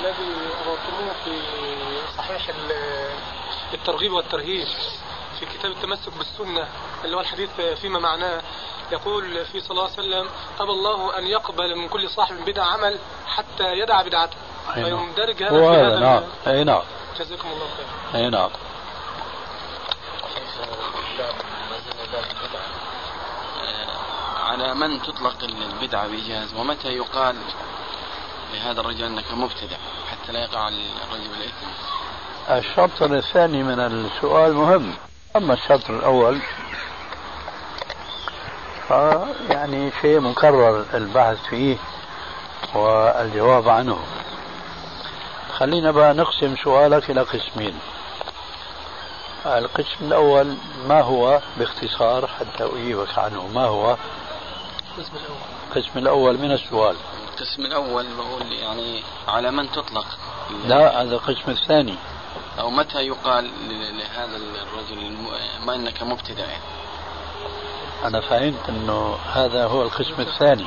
الذي رويتموه في صحيح الترغيب والترهيب في كتاب التمسك بالسنة اللي هو الحديث فيما معناه. يقول في صلى الله عليه وسلم أبى الله أن يقبل من كل صاحب بدع عمل حتى يدع بدعته. فيندرج هذا في هذا نعم. أي نعم. جزاكم الله خير أي نعم. على من تطلق البدعة بإيجاز ومتى يقال لهذا الرجل أنك مبتدع حتى لا يقع الرجل بالإثم؟ الشطر الثاني من السؤال مهم. أما الشطر الأول فيعني شيء مكرر البحث فيه والجواب عنه. خلينا بقى نقسم سؤالك إلى قسمين. القسم الأول ما هو باختصار حتى أجيبك عنه؟ ما هو القسم الأول. القسم الأول من السؤال. القسم الأول بقول يعني على من تطلق؟ لا هذا القسم الثاني. أو متى يقال لهذا الرجل ما أنك مبتدع؟ يعني أنا فهمت أنه هذا هو القسم الثاني.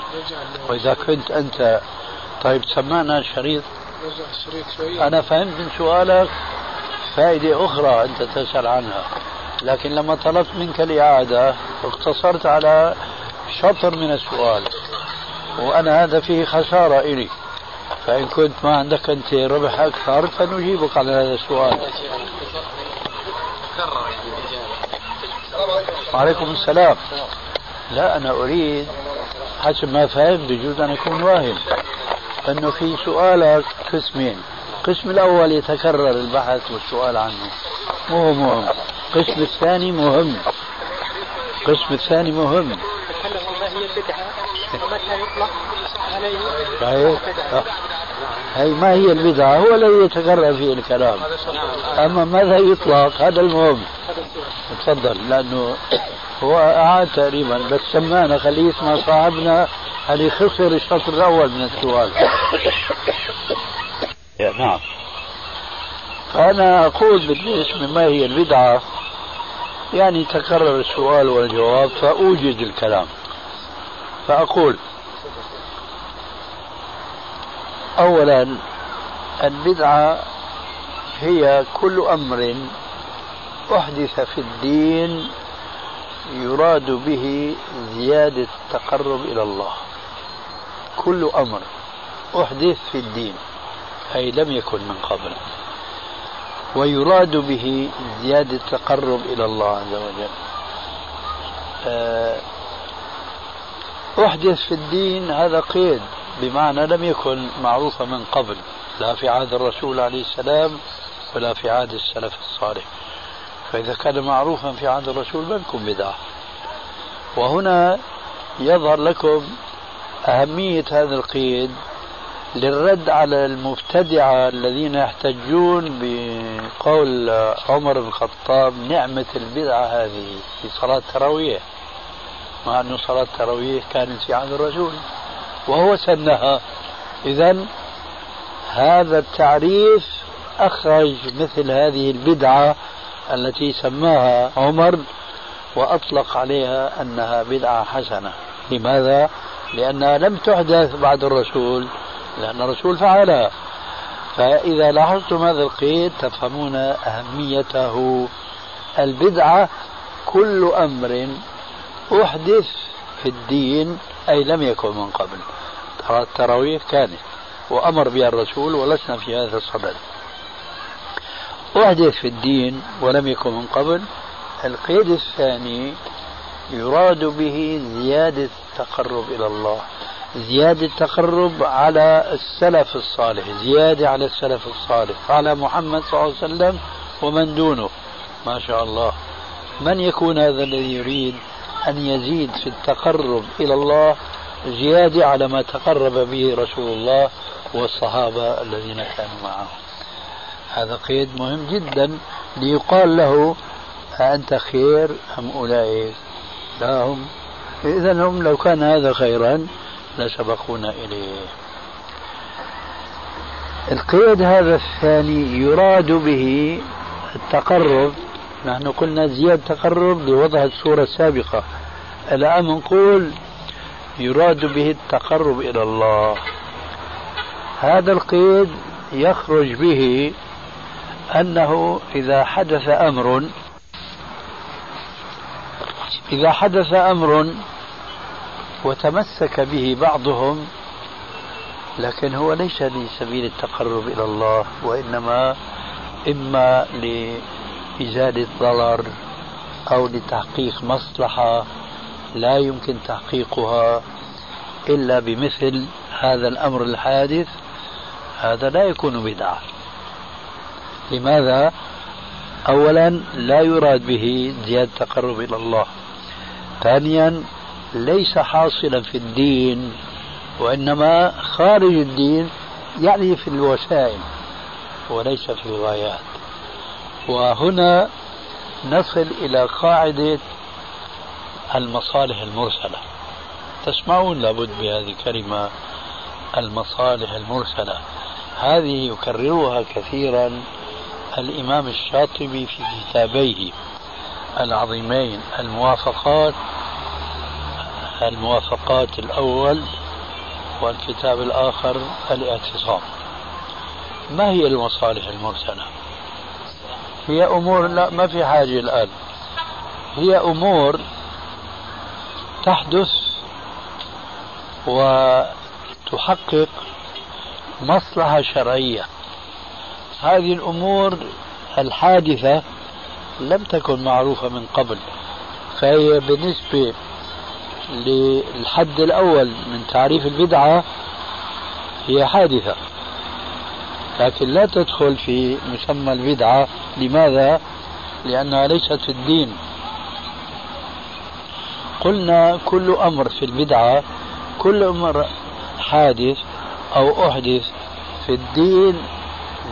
وإذا كنت أنت طيب سمعنا الشريط أنا فهمت من سؤالك فائدة أخرى أنت تسأل عنها. لكن لما طلبت منك الإعادة اقتصرت على شطر من السؤال. وأنا هذا فيه خسارة إلي. فإن كنت ما عندك أنت ربح أكثر فنجيبك على هذا السؤال. وعليكم السلام. لا أنا أريد حسب ما فهمت بجوز أن يكون واهم أنه في سؤالك قسمين. القسم الأول يتكرر البحث والسؤال عنه. مو مهم. القسم الثاني مهم. القسم الثاني مهم. هي البدعة ومتى يطلق عليه صحيح هي ما هي البدعة؟ هو الذي يتكرر فيه الكلام. أما ماذا يطلق؟ هذا المهم. تفضل لأنه هو أعاد تقريبا بس سمانا خليه يسمع صاحبنا. اللي خسر الشطر الأول من السؤال. نعم. فأنا أقول بالنسبة ما هي البدعة يعني تكرر السؤال والجواب فأوجد الكلام. فأقول أولا البدعة هي كل أمر أحدث في الدين يراد به زيادة التقرب إلى الله. كل أمر أحدث في الدين أي لم يكن من قبل ويراد به زيادة التقرب إلى الله عز وجل. آه، أحدث في الدين هذا قيد بمعنى لم يكن معروفا من قبل لا في عهد الرسول عليه السلام ولا في عهد السلف الصالح. فإذا كان معروفا في عهد الرسول يكون بدعة. وهنا يظهر لكم أهمية هذا القيد للرد على المبتدعة الذين يحتجون بقول عمر بن الخطاب نعمة البدعة هذه في صلاة التراويح. مع أنه صلاة التراويح كانت في عهد الرسول وهو سنها. إذا هذا التعريف أخرج مثل هذه البدعة التي سماها عمر وأطلق عليها أنها بدعة حسنة. لماذا؟ لأنها لم تحدث بعد الرسول لأن الرسول فعلها. فإذا لاحظتم هذا القيد تفهمون أهميته. البدعة كل أمر أحدث في الدين أي لم يكن من قبل. التراويح كانت وأمر بها الرسول ولسنا في هذا الصدد. أحدث في الدين ولم يكن من قبل. القيد الثاني يراد به زيادة التقرب إلى الله. زيادة التقرب على السلف الصالح. زيادة على السلف الصالح. على محمد صلى الله عليه وسلم ومن دونه؟ ما شاء الله. من يكون هذا الذي يريد؟ أن يزيد في التقرب إلى الله زيادة على ما تقرب به رسول الله والصحابة الذين كانوا معه. هذا قيد مهم جدا ليقال له أنت خير أم أولئك. لا هم إذا هم لو كان هذا خيرا لسبقونا إليه. القيد هذا الثاني يراد به التقرب نحن قلنا زيادة تقرب لوضع الصورة السابقة. الآن نقول يراد به التقرب إلى الله. هذا القيد يخرج به أنه إذا حدث أمر إذا حدث أمر وتمسك به بعضهم لكن هو ليس لسبيل التقرب إلى الله وإنما إما لإزالة ضرر أو لتحقيق مصلحة لا يمكن تحقيقها إلا بمثل هذا الأمر الحادث هذا لا يكون بدعة. لماذا؟ أولا لا يراد به زيادة التقرب إلى الله. ثانيا ليس حاصلا في الدين وإنما خارج الدين يعني في الوسائل وليس في الغايات. وهنا نصل إلى قاعدة المصالح المرسلة. تسمعون لابد بهذه الكلمة المصالح المرسلة. هذه يكررها كثيرا الإمام الشاطبي في كتابيه العظيمين الموافقات الموافقات الأول والكتاب الآخر الاعتصام. ما هي المصالح المرسلة؟ هي أمور لا ما في حاجة الآن. هي أمور تحدث وتحقق مصلحة شرعية. هذه الأمور الحادثة لم تكن معروفة من قبل فهي بالنسبة للحد الأول من تعريف البدعة هي حادثة. لكن لا تدخل في مسمى البدعة. لماذا؟ لأنها ليست في الدين. قلنا كل أمر في البدعة كل أمر حادث أو أحدث في الدين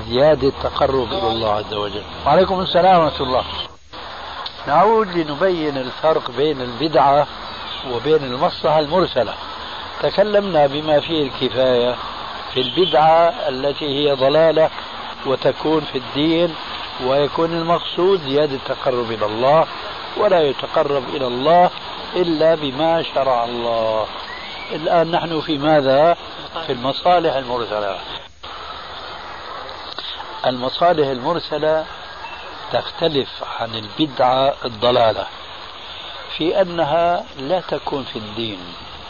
زيادة تقرب إلى الله عز وجل. وعليكم السلام ورحمة الله. نعود لنبين الفرق بين البدعة وبين المصلحة المرسلة. تكلمنا بما فيه الكفاية. في البدعة التي هي ضلالة وتكون في الدين ويكون المقصود زيادة التقرب إلى الله ولا يتقرب إلى الله إلا بما شرع الله. الآن نحن في ماذا؟ في المصالح المرسلة. المصالح المرسلة تختلف عن البدعة الضلالة في أنها لا تكون في الدين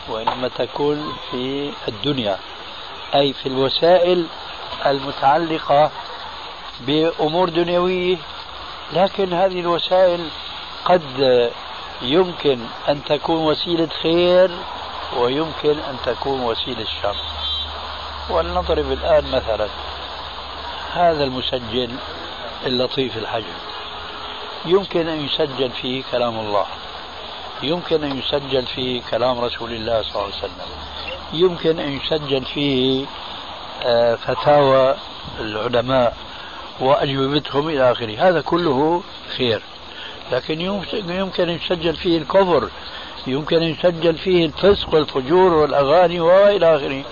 وإنما تكون في الدنيا. أي في الوسائل المتعلقة بأمور دنيوية لكن هذه الوسائل قد يمكن أن تكون وسيلة خير ويمكن أن تكون وسيلة شر. ولنضرب الآن مثلا هذا المسجل اللطيف الحجم. يمكن أن يسجل فيه كلام الله. يمكن أن يسجل فيه كلام رسول الله صلى الله عليه وسلم. يمكن أن يسجل فيه آه، فتاوى العلماء وأجوبتهم إلى آخره. هذا كله خير. لكن يمكن أن يسجل فيه الكفر يمكن أن يسجل فيه الفسق والفجور والأغاني وإلى آخره.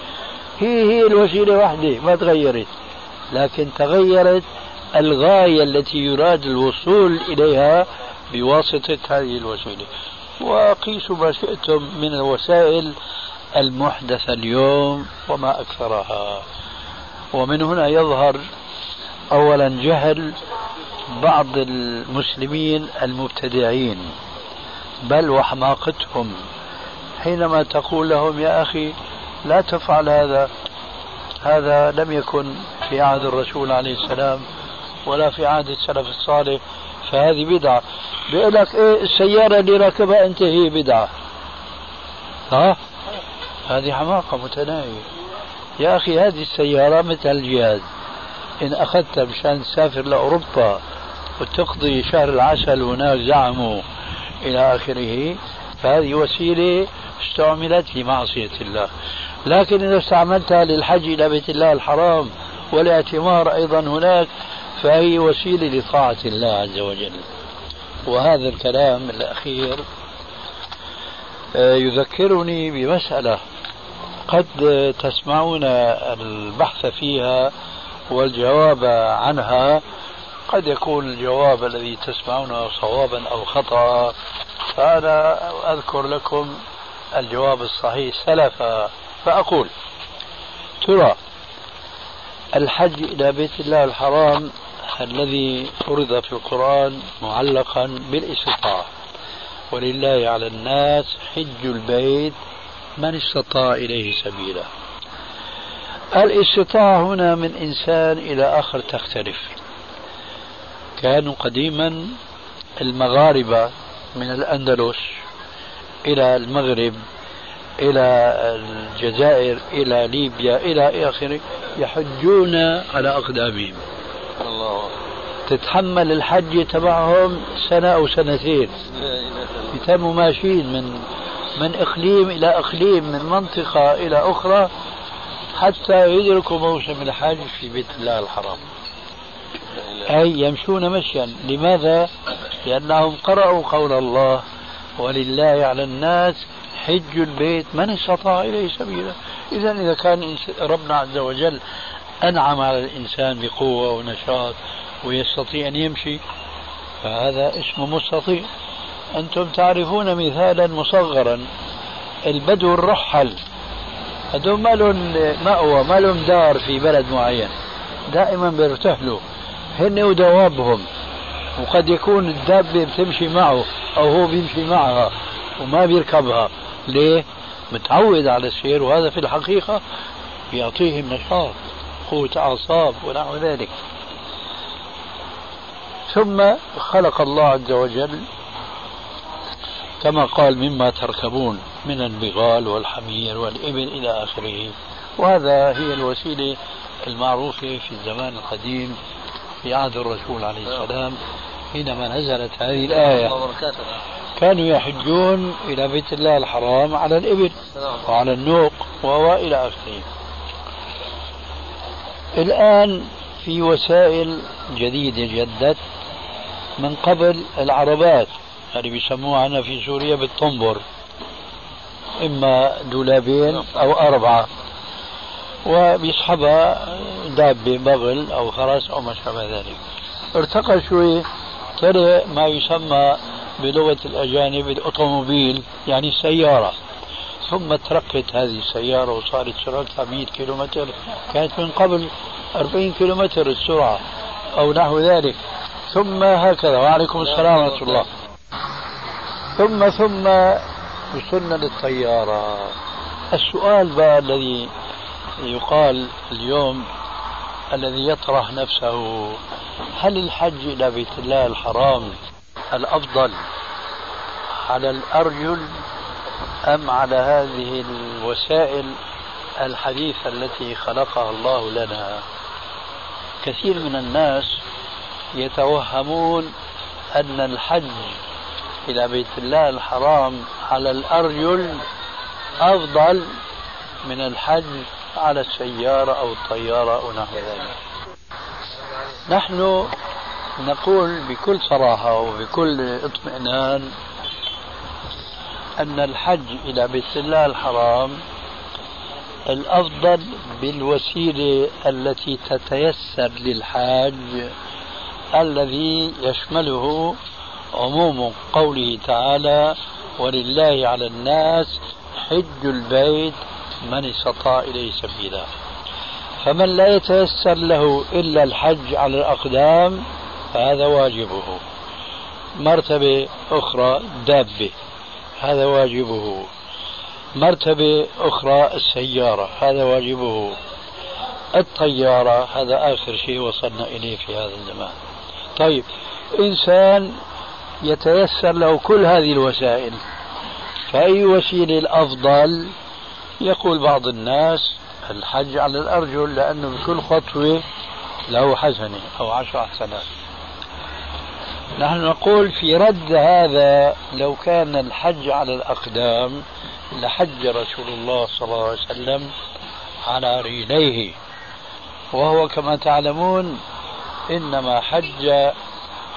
هي هي الوسيلة واحدة ما تغيرت. لكن تغيرت الغاية التي يراد الوصول إليها بواسطة هذه الوسيلة. وقيسوا ما شئتم من الوسائل المحدثة اليوم وما أكثرها. ومن هنا يظهر أولا جهل بعض المسلمين المبتدعين بل وحماقتهم. حينما تقول لهم يا أخي لا تفعل هذا هذا لم يكن في عهد الرسول عليه السلام ولا في عهد السلف الصالح فهذه بدعة. بيقول لك إيه السيارة اللي راكبها أنت هي بدعة. ها؟ هذه حماقة متناهية. يا أخي هذه السيارة مثل الجهاز. إن أخذتها مشان تسافر لأوروبا وتقضي شهر العسل هناك زعموا إلى آخره فهذه وسيلة استعملت لمعصية الله. لكن إذا استعملتها للحج إلى بيت الله الحرام والاعتمار أيضا هناك فهي وسيلة لطاعة الله عز وجل. وهذا الكلام الأخير آه، يذكرني بمسألة قد تسمعون البحث فيها والجواب عنها. قد يكون الجواب الذي تسمعونه صوابا أو خطأ فأنا أذكر لكم الجواب الصحيح سلفا فأقول ترى الحج إلى بيت الله الحرام الذي فرض في القرآن معلقا بالاستطاعة ولله على الناس حج البيت من استطاع إليه سبيلا الاستطاعة هنا من إنسان إلى آخر تختلف. كانوا قديما المغاربة من الأندلس إلى المغرب إلى الجزائر إلى ليبيا إلى آخره يحجون على أقدامهم. الله. تتحمل الحج تبعهم سنة أو سنتين. يتموا ماشيين من من إقليم إلى إقليم من منطقة إلى أخرى حتى يدركوا موسم الحج في بيت الله الحرام. أي يمشون مشيا. لماذا؟ لأنهم قرأوا قول الله ولله على الناس حج البيت من استطاع إليه سبيلا. إذا إذا كان ربنا عز وجل أنعم على الإنسان بقوة ونشاط ويستطيع أن يمشي فهذا اسمه مستطيع. أنتم تعرفون مثالا مصغرا البدو الرحل. هذول ما لهم مأوى ما لهم دار في بلد معين. دائما بيرتحلوا. هن ودوابهم. وقد يكون الدابة بتمشي معه أو هو بيمشي معها وما بيركبها. ليه؟ متعود على السير وهذا في الحقيقة يعطيهم نشاط قوة أعصاب ونحو ذلك. ثم خلق الله عز وجل كما قال مما تركبون من البغال والحمير والإبل إلى آخره. وهذا هي الوسيلة المعروفة في الزمان القديم في عهد الرسول عليه السلام حينما نزلت هذه الآية. كانوا يحجون إلى بيت الله الحرام على الإبل وعلى النوق وإلى آخره. الآن في وسائل جديدة جدت من قبل العربات. اللي بيسموها عنا في سوريا بالطنبر. إما دولابين أو أربعة. وبيسحبها دابة بغل أو فرس أو ما شابه ذلك. ارتقى شوي. طلع ما يسمى بلغة الأجانب الأوتوموبيل يعني سيارة. ثم ترقت هذه السيارة وصارت سرعتها 100 كيلومتر. كانت من قبل 40 كيلومتر السرعة أو نحو ذلك. ثم هكذا. وعليكم السلام ورحمة الله. ثم ثم وصلنا للطيارة. السؤال بقى الذي يقال اليوم الذي يطرح نفسه هل الحج إلى بيت الله الحرام الأفضل على الأرجل أم على هذه الوسائل الحديثة التي خلقها الله لنا؟ كثير من الناس يتوهمون أن الحج إلى بيت الله الحرام على الأرجل أفضل من الحج على السيارة أو الطيارة أو نحو ذلك. نحن نقول بكل صراحة وبكل اطمئنان أن الحج إلى بيت الله الحرام الأفضل بالوسيلة التي تتيسر للحاج الذي يشمله عموم قوله تعالى ولله على الناس حج البيت من استطاع إليه سبيلا. فمن لا يتيسر له إلا الحج على الأقدام فهذا واجبه. مرتبة أخرى دابة هذا واجبه. مرتبة أخرى السيارة هذا واجبه. الطيارة هذا آخر شيء وصلنا إليه في هذا الزمان. طيب إنسان يتيسر له كل هذه الوسائل. فأي وسيلة الأفضل؟ يقول بعض الناس الحج على الأرجل لأنه بكل خطوة له حسنة أو عشر حسنات. نحن نقول في رد هذا لو كان الحج على الأقدام لحج رسول الله صلى الله عليه وسلم على رجليه. وهو كما تعلمون إنما حج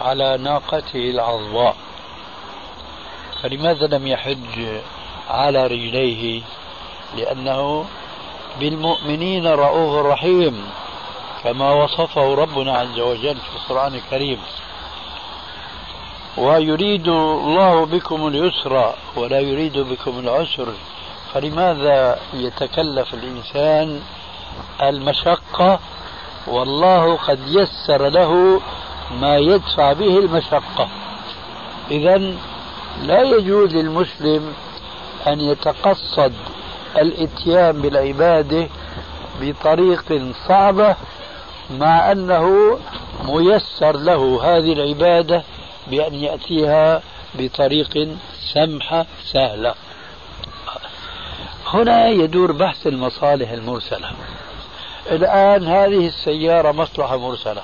على ناقته العظواء فلماذا لم يحج على رجليه؟ لأنه بالمؤمنين رؤوف رحيم كما وصفه ربنا عز وجل في القرآن الكريم. ويريد الله بكم اليسر ولا يريد بكم العسر. فلماذا يتكلف الإنسان المشقة؟ والله قد يسر له ما يدفع به المشقة. إذا لا يجوز للمسلم أن يتقصد الإتيان بالعبادة بطريق صعبة مع أنه ميسر له هذه العبادة بأن يأتيها بطريق سمحة سهلة هنا يدور بحث المصالح المرسلة. الآن هذه السيارة مصلحة مرسلة.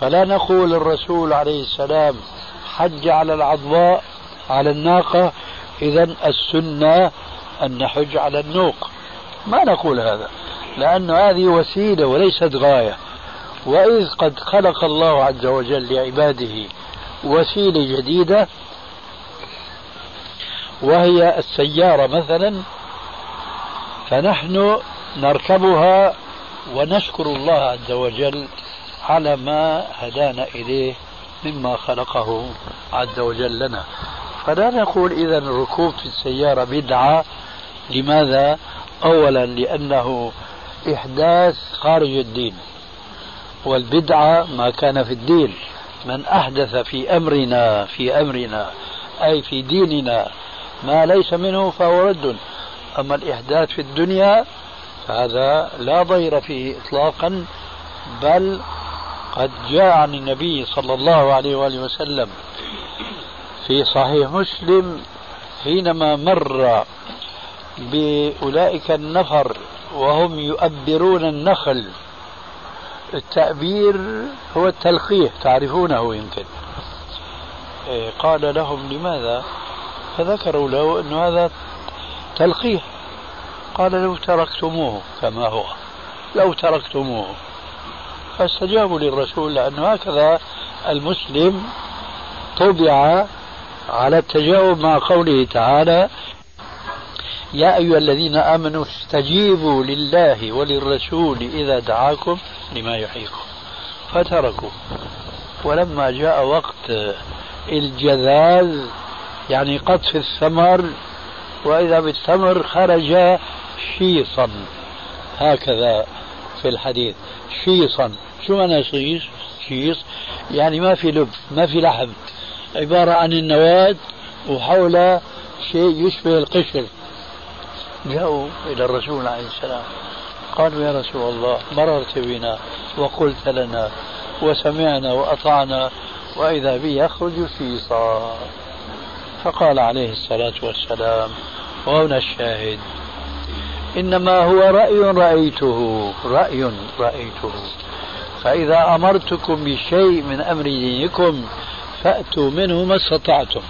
فلا نقول الرسول عليه السلام حج على العضواء على الناقة إذا السنة أن نحج على النوق. ما نقول هذا لأن هذه وسيلة وليست غاية. وإذ قد خلق الله عز وجل لعباده وسيلة جديدة وهي السيارة مثلا فنحن نركبها ونشكر الله عز وجل على ما هدانا إليه مما خلقه عز وجل لنا. فلا نقول إذا الركوب في السيارة بدعة. لماذا؟ أولا لأنه إحداث خارج الدين والبدعة ما كان في الدين. من أحدث في أمرنا في أمرنا أي في ديننا ما ليس منه فهو رد. أما الإحداث في الدنيا فهذا لا ضير فيه إطلاقا بل قد جاء عن النبي صلى الله عليه وآله وسلم في صحيح مسلم حينما مر بأولئك النفر وهم يؤبرون النخل. التأبير هو التلقيح تعرفونه يمكن. إيه، قال لهم لماذا؟ فذكروا له أن هذا تلقيح. قال لو تركتموه كما هو لو تركتموه. فاستجابوا للرسول لأنه هكذا المسلم طبع على التجاوب مع قوله تعالى يا أيها الذين آمنوا استجيبوا لله وللرسول إذا دعاكم لما يحييكم فتركوا. ولما جاء وقت الجذاذ يعني قطف الثمر وإذا بالثمر خرج شيصا. هكذا في الحديث. شيصا. شو معنى شيص؟ شيص. يعني ما في لب ما في لحم. عبارة عن النواة وحول شيء يشبه القشر. جاءوا إلى الرسول عليه السلام. قالوا يا رسول الله مررت بنا وقلت لنا وسمعنا وأطعنا وإذا بي يخرج في صار فقال عليه الصلاة والسلام وهنا الشاهد. إنما هو رأي رأيته رأي رأيته. فإذا أمرتكم بشيء من أمر دينكم فأتوا منه ما استطعتم.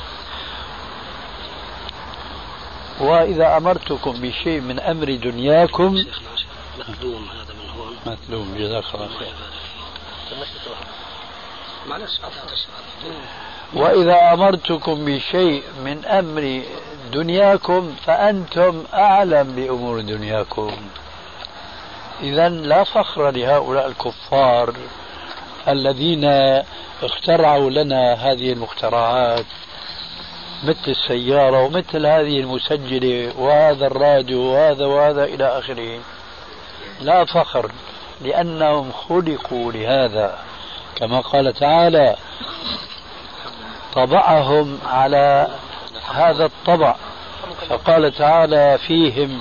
وإذا أمرتكم بشيء من أمر دنياكم مثلوم هذا من هون مثلوم جزاك الله خير. معلش وإذا أمرتكم بشيء من أمر دنياكم فأنتم أعلم بأمور دنياكم. إذا لا فخر لهؤلاء الكفار الذين اخترعوا لنا هذه المخترعات مثل السيارة ومثل هذه المسجلة وهذا الراديو وهذا وهذا إلى آخره. لا فخر لأنهم خلقوا لهذا. كما قال تعالى طبعهم على هذا الطبع. فقال تعالى فيهم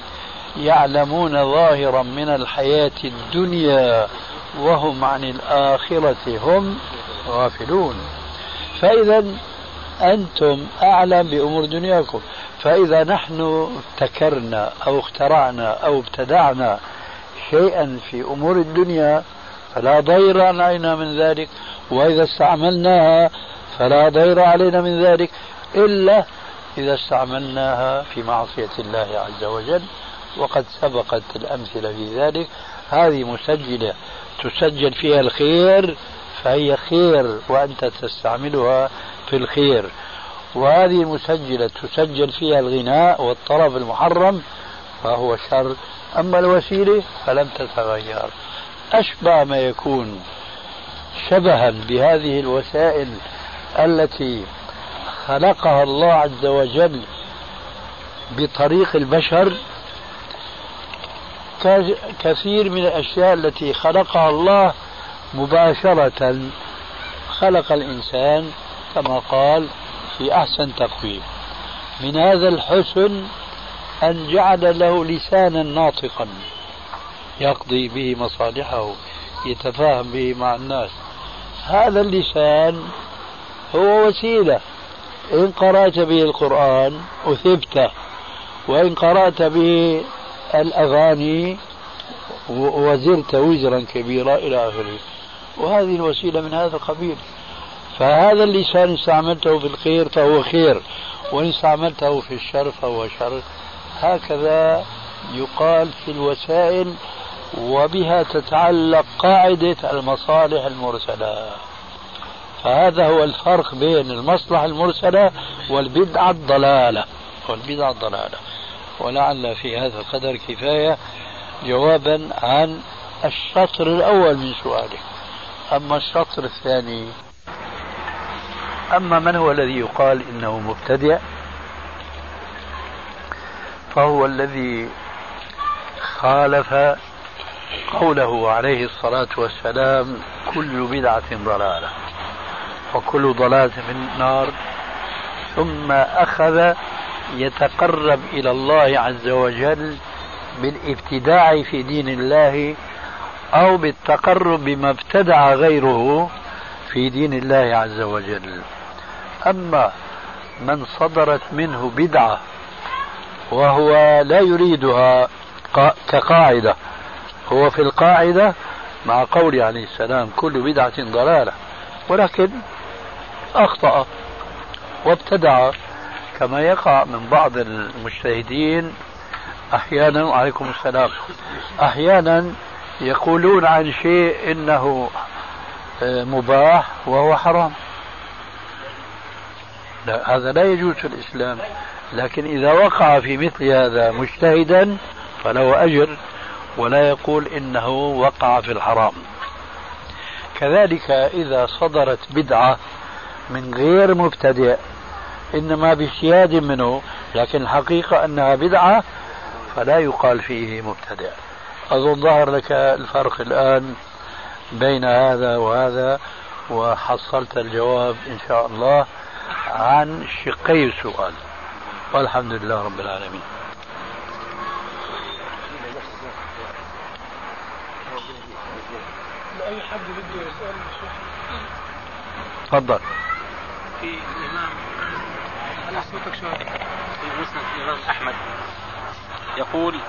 يعلمون ظاهرا من الحياة الدنيا وهم عن الآخرة هم غافلون. فإذا أنتم أعلم بأمور دنياكم. فإذا نحن ابتكرنا أو اخترعنا أو ابتدعنا شيئا في أمور الدنيا فلا ضير علينا من ذلك. وإذا استعملناها فلا ضير علينا من ذلك. إلا إذا استعملناها في معصية الله عز وجل وقد سبقت الأمثلة في ذلك. هذه مسجلة تسجل فيها الخير فهي خير وأنت تستعملها في الخير. وهذه المسجلة تسجل فيها الغناء والطرب المحرم فهو شر. أما الوسيلة فلم تتغير. أشبه ما يكون شبها بهذه الوسائل التي خلقها الله عز وجل بطريق البشر كثير من الأشياء التي خلقها الله مباشرة خلق الإنسان كما قال في أحسن تقويم. من هذا الحسن أن جعل له لسانا ناطقا يقضي به مصالحه يتفاهم به مع الناس. هذا اللسان هو وسيلة إن قرأت به القرآن أثبت وإن قرأت به الأغاني وزرت وزرا كبيرا إلى آخره. وهذه الوسيلة من هذا القبيل. فهذا اللسان استعملته في الخير فهو خير وإن استعملته في الشر فهو شر. هكذا يقال في الوسائل وبها تتعلق قاعدة المصالح المرسلة. فهذا هو الفرق بين المصلحة المرسلة والبدعة الضلالة. والبدعة الضلالة. ولعل في هذا القدر كفاية جوابا عن الشطر الأول من سؤالك. أما الشطر الثاني؟ أما من هو الذي يقال إنه مبتدع؟ فهو الذي خالف قوله عليه الصلاة والسلام كل بدعة ضلالة. وكل ضلالة في النار ثم أخذ يتقرب إلى الله عز وجل بالابتداع في دين الله أو بالتقرب بما ابتدع غيره في دين الله عز وجل. أما من صدرت منه بدعة وهو لا يريدها كقاعدة هو في القاعدة مع قوله عليه السلام كل بدعة ضلالة ولكن أخطأ وابتدع كما يقع من بعض المجتهدين. أحيانا وعليكم السلام. أحيانا يقولون عن شيء إنه آه، مباح وهو حرام. لا هذا لا يجوز في الإسلام. لكن إذا وقع في مثل هذا مجتهدا فله أجر ولا يقول إنه وقع في الحرام. كذلك إذا صدرت بدعة من غير مبتدئ إنما باجتهاد منه لكن الحقيقة أنها بدعة فلا يقال فيه مبتدع أظن ظهر لك الفرق الآن بين هذا وهذا وحصلت الجواب إن شاء الله عن شقي السؤال. والحمد لله رب العالمين. حد بده يسأل تفضل. في الإمام. على صوتك شوي في مسند الإمام أحمد. يقول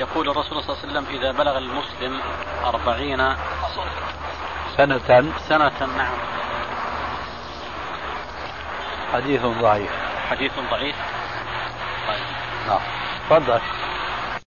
يقول الرسول صلى الله عليه وسلم إذا بلغ المسلم أربعين سنة. سنة نعم. حديث ضعيف. حديث ضعيف. طيب. نعم. تفضل.